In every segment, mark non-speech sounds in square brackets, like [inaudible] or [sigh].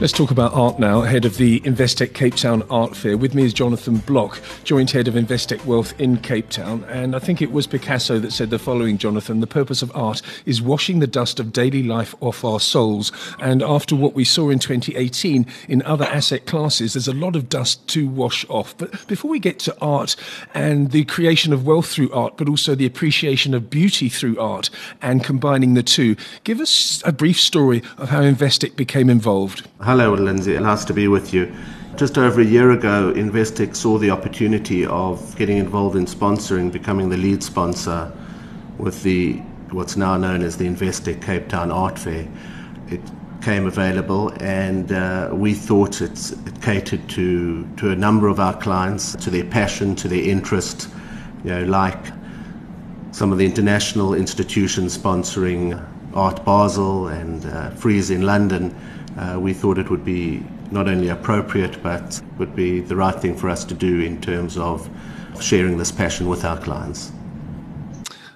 Let's talk about art now, head of the Investec Cape Town Art Fair. With me is Jonathan Bloch, joint head of Investec Wealth in Cape Town. And I think it was Picasso that said the following, Jonathan the purpose of art is washing the dust of daily life off our souls. And after what we saw in 2018 in other asset classes, there's a lot of dust to wash off. But before we get to art and the creation of wealth through art, but also the appreciation of beauty through art and combining the two, give us a brief story of how Investec became involved. Hello, Lindsay. Nice to be with you. Just over a year ago, Investec saw the opportunity of getting involved in sponsoring, becoming the lead sponsor with the what's now known as the Investec Cape Town Art Fair. It came available, and uh, we thought it catered to to a number of our clients, to their passion, to their interest. You know, like some of the international institutions sponsoring Art Basel and uh, Frieze in London uh, we thought it would be not only appropriate but would be the right thing for us to do in terms of sharing this passion with our clients.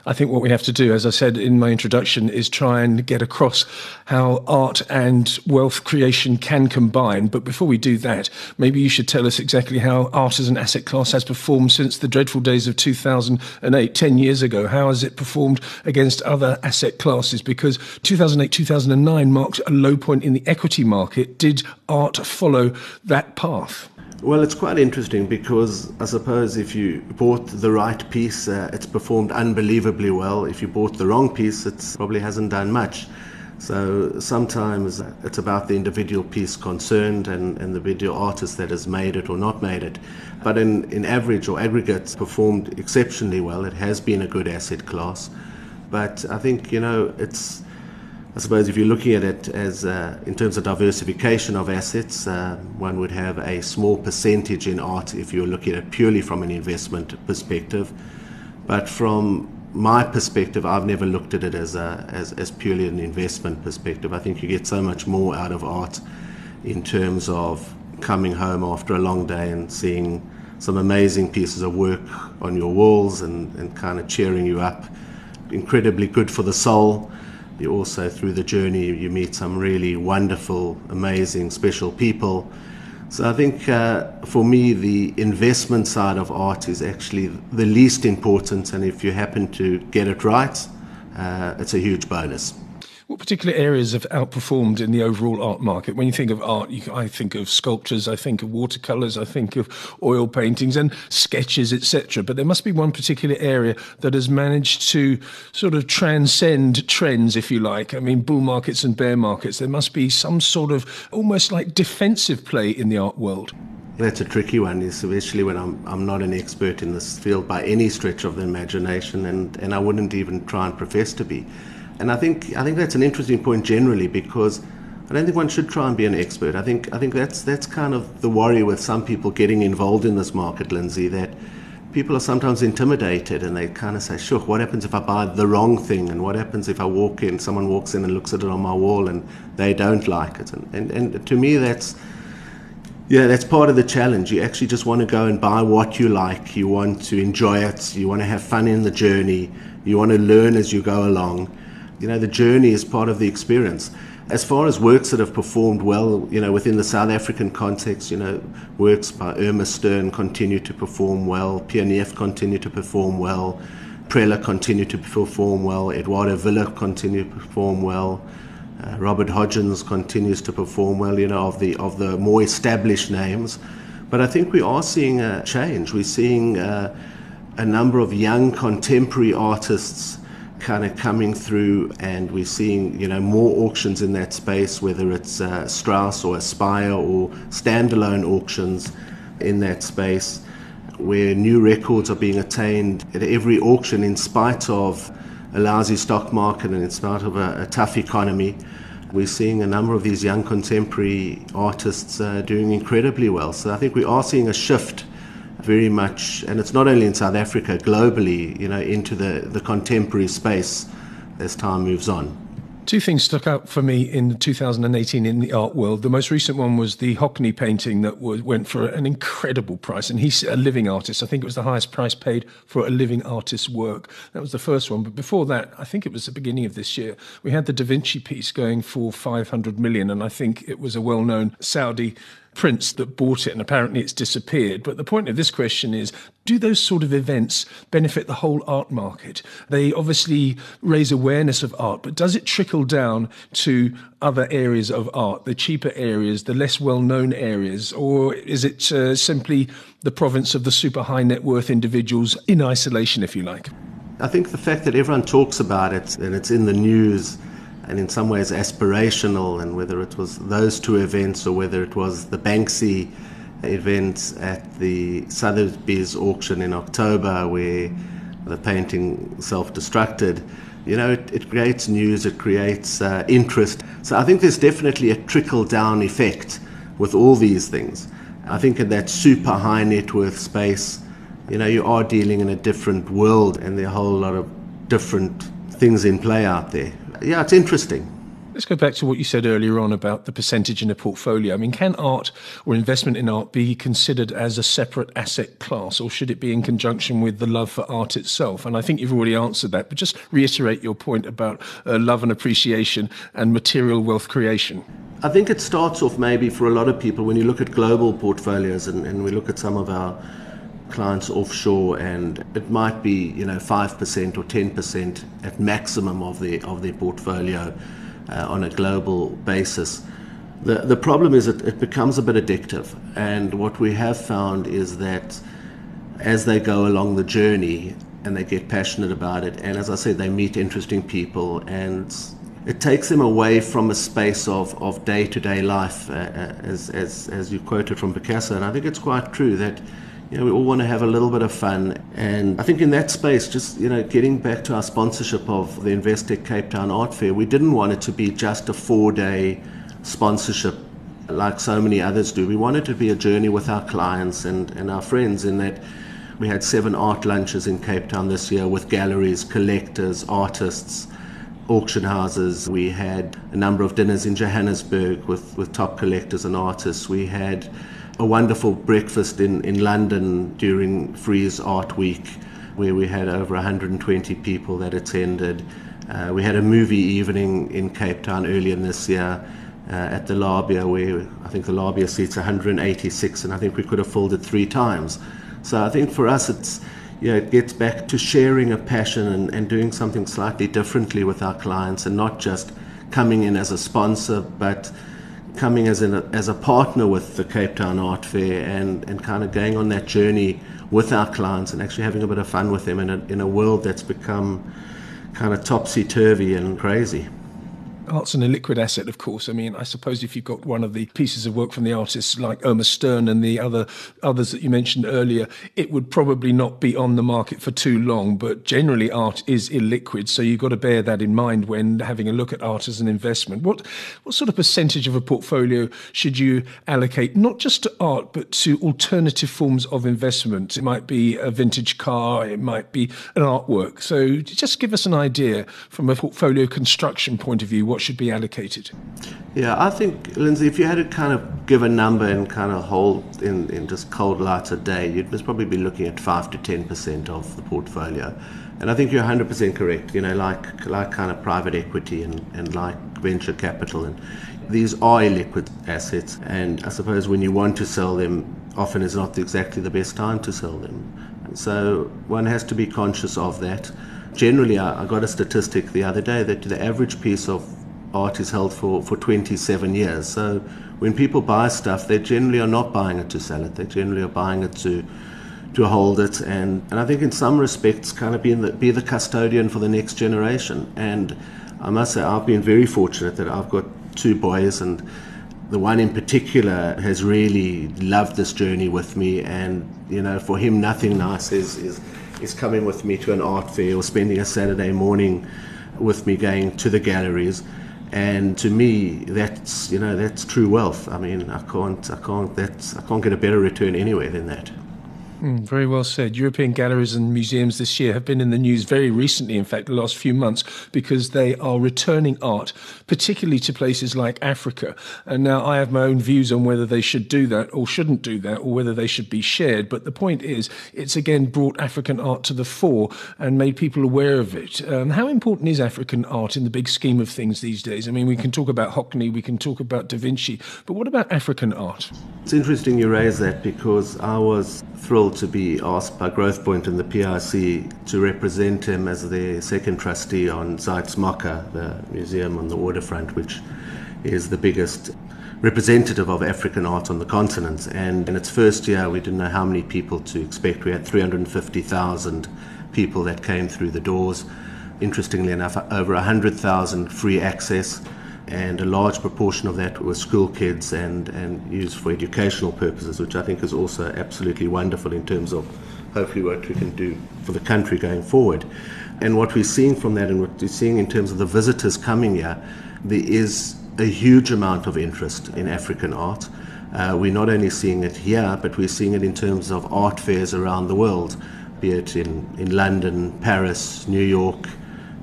I think what we have to do, as I said in my introduction, is try and get across how art and wealth creation can combine. But before we do that, maybe you should tell us exactly how art as an asset class has performed since the dreadful days of 2008, 10 years ago. How has it performed against other asset classes? Because 2008, 2009 marked a low point in the equity market. Did art follow that path? Well, it's quite interesting because I suppose if you bought the right piece, uh, it's performed unbelievably well. If you bought the wrong piece, it probably hasn't done much. So sometimes it's about the individual piece concerned and, and the video artist that has made it or not made it. But in, in average or aggregate, performed exceptionally well. It has been a good asset class. But I think, you know, it's I suppose if you're looking at it as uh, in terms of diversification of assets, uh, one would have a small percentage in art if you're looking at it purely from an investment perspective. But from my perspective, I've never looked at it as, a, as, as purely an investment perspective. I think you get so much more out of art in terms of coming home after a long day and seeing some amazing pieces of work on your walls and, and kind of cheering you up. Incredibly good for the soul you also, through the journey, you meet some really wonderful, amazing, special people. So I think uh, for me, the investment side of art is actually the least important, and if you happen to get it right, uh, it's a huge bonus. What particular areas have outperformed in the overall art market? When you think of art, you, I think of sculptures, I think of watercolors, I think of oil paintings and sketches, etc. But there must be one particular area that has managed to sort of transcend trends, if you like. I mean, bull markets and bear markets. There must be some sort of almost like defensive play in the art world. That's a tricky one, especially when I'm, I'm not an expert in this field by any stretch of the imagination, and, and I wouldn't even try and profess to be. And I think I think that's an interesting point generally because I don't think one should try and be an expert. I think I think that's that's kind of the worry with some people getting involved in this market, Lindsay, that people are sometimes intimidated and they kind of say, sure, what happens if I buy the wrong thing? And what happens if I walk in, someone walks in and looks at it on my wall and they don't like it? And, and, and to me, that's, yeah, that's part of the challenge. You actually just want to go and buy what you like. You want to enjoy it. You want to have fun in the journey. You want to learn as you go along you know, the journey is part of the experience. As far as works that have performed well, you know, within the South African context, you know, works by Irma Stern continue to perform well, Neef continue to perform well, Preller continue to perform well, Eduardo Villa continue to perform well. Uh, Robert Hodgins continues to perform well, you know, of the of the more established names. But I think we are seeing a change. We're seeing uh, a number of young contemporary artists kind of coming through, and we're seeing you know more auctions in that space, whether it's uh, Strauss or Aspire or standalone auctions in that space, where new records are being attained at every auction, in spite of a lousy stock market and in spite of a, a tough economy. We're seeing a number of these young contemporary artists uh, doing incredibly well. So I think we are seeing a shift very much, and it's not only in South Africa, globally, you know, into the, the contemporary space as time moves on. Two things stuck out for me in 2018 in the art world. The most recent one was the Hockney painting that went for an incredible price, and he's a living artist. I think it was the highest price paid for a living artist's work. That was the first one. But before that, I think it was the beginning of this year, we had the Da Vinci piece going for 500 million, and I think it was a well-known Saudi prince that bought it, and apparently it's disappeared. But the point of this question is do those sort of events benefit the whole art market? They obviously raise awareness of art, but does it trickle down to other areas of art, the cheaper areas, the less well known areas, or is it uh, simply the province of the super high net worth individuals in isolation, if you like? I think the fact that everyone talks about it and it's in the news and in some ways aspirational, and whether it was those two events or whether it was the Banksy event at the Sotheby's auction in October where the painting self destructed, you know, it, it, creates news, it creates uh, interest. So I think there's definitely a trickle down effect with all these things. I think in that super high net worth space, you know, you are dealing in a different world and there are a whole lot of different things in play out there yeah, it's interesting. Let's go back to what you said earlier on about the percentage in a portfolio. I mean, can art or investment in art be considered as a separate asset class, or should it be in conjunction with the love for art itself? And I think you've already answered that, but just reiterate your point about uh, love and appreciation and material wealth creation. I think it starts off maybe for a lot of people when you look at global portfolios and, and we look at some of our clients offshore, and it might be you know five percent or ten percent at maximum of their of their portfolio uh, on a global basis. The the problem is it, it becomes a bit addictive, and what we have found is that as they go along the journey and they get passionate about it, and as I said, they meet interesting people and it takes them away from a space of, of day-to-day life, uh, uh as, as, as you quoted from Picasso. And I think it's quite true that you know, we all want to have a little bit of fun. And I think in that space, just, you know, getting back to our sponsorship of the Investec Cape Town Art Fair, we didn't want it to be just a four day sponsorship like so many others do. We wanted it to be a journey with our clients and, and our friends in that we had seven art lunches in Cape Town this year with galleries, collectors, artists, auction houses. We had a number of dinners in Johannesburg with, with top collectors and artists. We had a wonderful breakfast in, in London during Frieze Art Week, where we had over 120 people that attended. Uh, we had a movie evening in Cape Town earlier this year uh, at the Labia, where I think the Labia seats 186, and I think we could have filled it three times. So I think for us, it's know, it gets back to sharing a passion and, and doing something slightly differently with our clients, and not just coming in as a sponsor, but coming as, a, as a partner with the Cape Town Art Fair and, and kind of going on that journey with our clients and actually having a bit of fun with them in a, in a world that's become kind of topsy turvy and crazy art's an illiquid asset, of course. I mean, I suppose if you've got one of the pieces of work from the artists like Irma Stern and the other others that you mentioned earlier, it would probably not be on the market for too long. But generally, art is illiquid, so you've got to bear that in mind when having a look at art as an investment. What what sort of percentage of a portfolio should you allocate, not just to art, but to alternative forms of investment? It might be a vintage car, it might be an artwork. So just give us an idea from a portfolio construction point of view what should be allocated? Yeah, I think, Lindsay, if you had to kind of give a number and kind of hold in, in just cold lights a day, you'd probably be looking at 5 to 10% of the portfolio. And I think you're 100% correct, you know, like, like kind of private equity and, and like venture capital. And these are illiquid assets. And I suppose when you want to sell them, often is not exactly the best time to sell them. so one has to be conscious of that. Generally, I got a statistic the other day that the average piece of art is held for, for 27 years. So when people buy stuff, they generally are not buying it to sell it. They generally are buying it to to hold it and, and I think in some respects kind of be the, be the custodian for the next generation. And I must say I've been very fortunate that I've got two boys and the one in particular has really loved this journey with me and you know for him nothing nice is is, is coming with me to an art fair or spending a Saturday morning with me going to the galleries and to me that's you know that's true wealth. I mean i can't i can't that's i can't get a better return anywhere than that Mm, very well said. European galleries and museums this year have been in the news very recently, in fact, the last few months, because they are returning art, particularly to places like Africa. And now I have my own views on whether they should do that or shouldn't do that, or whether they should be shared. But the point is, it's again brought African art to the fore and made people aware of it. Um, how important is African art in the big scheme of things these days? I mean, we can talk about Hockney, we can talk about Da Vinci, but what about African art? It's interesting you raise that because I was thrilled to be asked by Growthpoint and the PRC to represent him as the second trustee on Zeitz MOCAA, the museum on the waterfront, which is the biggest representative of African art on the continent. And in its first year, we didn't know how many people to expect. We had 350,000 people that came through the doors. Interestingly enough, over 100,000 free access and a large proportion of that was school kids and, and used for educational purposes, which I think is also absolutely wonderful in terms of hopefully what we can do for the country going forward. And what we're seeing from that and what we're seeing in terms of the visitors coming here, there is a huge amount of interest in African art. Uh, we're not only seeing it here, but we're seeing it in terms of art fairs around the world, be it in, in London, Paris, New York,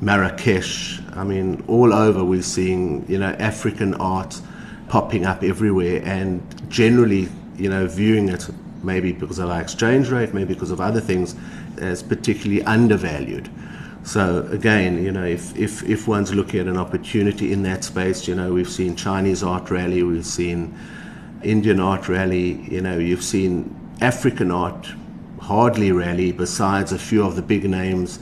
Marrakesh. I mean, all over we're seeing, you know, African art popping up everywhere and generally, you know, viewing it maybe because of our exchange rate, maybe because of other things, as particularly undervalued. So again, you know, if, if, if one's looking at an opportunity in that space, you know, we've seen Chinese art rally, we've seen Indian art rally, you know, you've seen African art hardly rally besides a few of the big names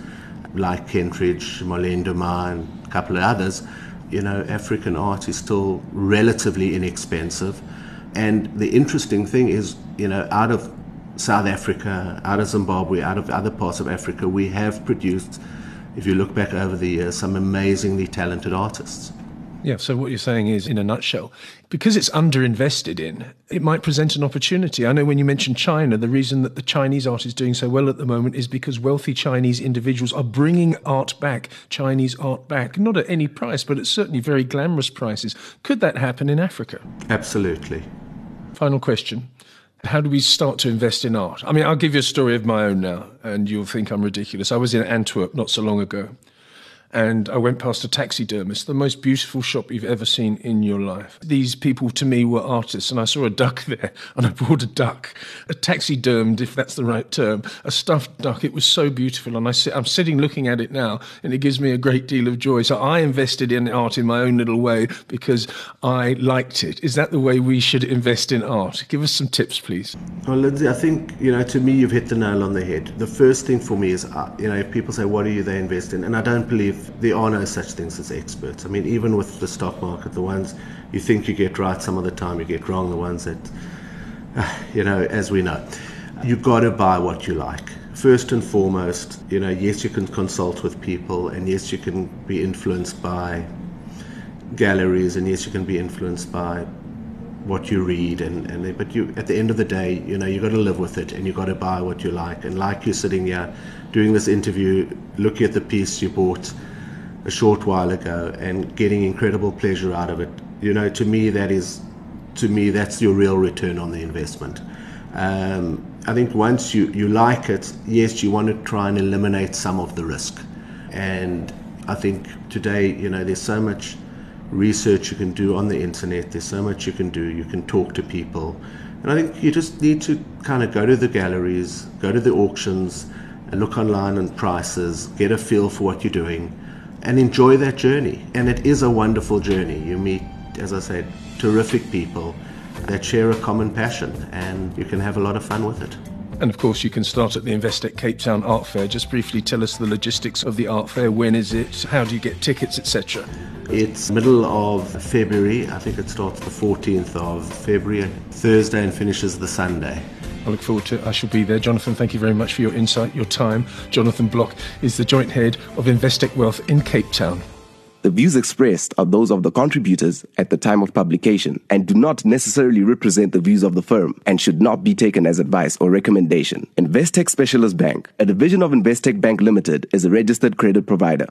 like Kentridge, Marlene and a couple of others, you know, African art is still relatively inexpensive. And the interesting thing is, you know, out of South Africa, out of Zimbabwe, out of other parts of Africa, we have produced, if you look back over the years, some amazingly talented artists. Yeah, so what you're saying is, in a nutshell, because it's underinvested in, it might present an opportunity. I know when you mentioned China, the reason that the Chinese art is doing so well at the moment is because wealthy Chinese individuals are bringing art back, Chinese art back, not at any price, but at certainly very glamorous prices. Could that happen in Africa? Absolutely. Final question. How do we start to invest in art? I mean, I'll give you a story of my own now, and you'll think I'm ridiculous. I was in Antwerp not so long ago and I went past a taxidermist, the most beautiful shop you've ever seen in your life. These people to me were artists, and I saw a duck [laughs] there, and I bought a duck, a taxidermed, if that's the right term, a stuffed duck. It was so beautiful, and I sit, I'm sitting looking at it now, and it gives me a great deal of joy. So I invested in art in my own little way because I liked it. Is that the way we should invest in art? Give us some tips, please. Well, Lindsay, I think you know, to me, you've hit the nail on the head. The first thing for me is, uh, you know, if people say, "What do you they invest in?" and I don't believe there are no such things as experts. I mean, even with the stock market, the ones you think you get right, some of the time you get wrong, the ones that, uh, you know, as we know, you've got to buy what you like. First and foremost, you know, yes, you can consult with people, and yes, you can be influenced by galleries, and yes, you can be influenced by what you read and, and but you at the end of the day you know you've got to live with it and you've got to buy what you like. And like you're sitting here doing this interview looking at the piece you bought a short while ago and getting incredible pleasure out of it you know to me that is to me that's your real return on the investment. Um, I think once you, you like it yes you want to try and eliminate some of the risk. And I think today you know there's so much research you can do on the internet. There's so much you can do. You can talk to people. And I think you just need to kind of go to the galleries, go to the auctions, and look online on prices, get a feel for what you're doing, and enjoy that journey. And it is a wonderful journey. You meet, as I said, terrific people that share a common passion, and you can have a lot of fun with it. And of course, you can start at the Investec Cape Town Art Fair. Just briefly tell us the logistics of the art fair. When is it? How do you get tickets, etc.? It's middle of February. I think it starts the 14th of February, Thursday, and finishes the Sunday. I look forward to it. I shall be there. Jonathan, thank you very much for your insight, your time. Jonathan Bloch is the joint head of Investec Wealth in Cape Town. The views expressed are those of the contributors at the time of publication and do not necessarily represent the views of the firm and should not be taken as advice or recommendation. Investec Specialist Bank, a division of Investec Bank Limited, is a registered credit provider.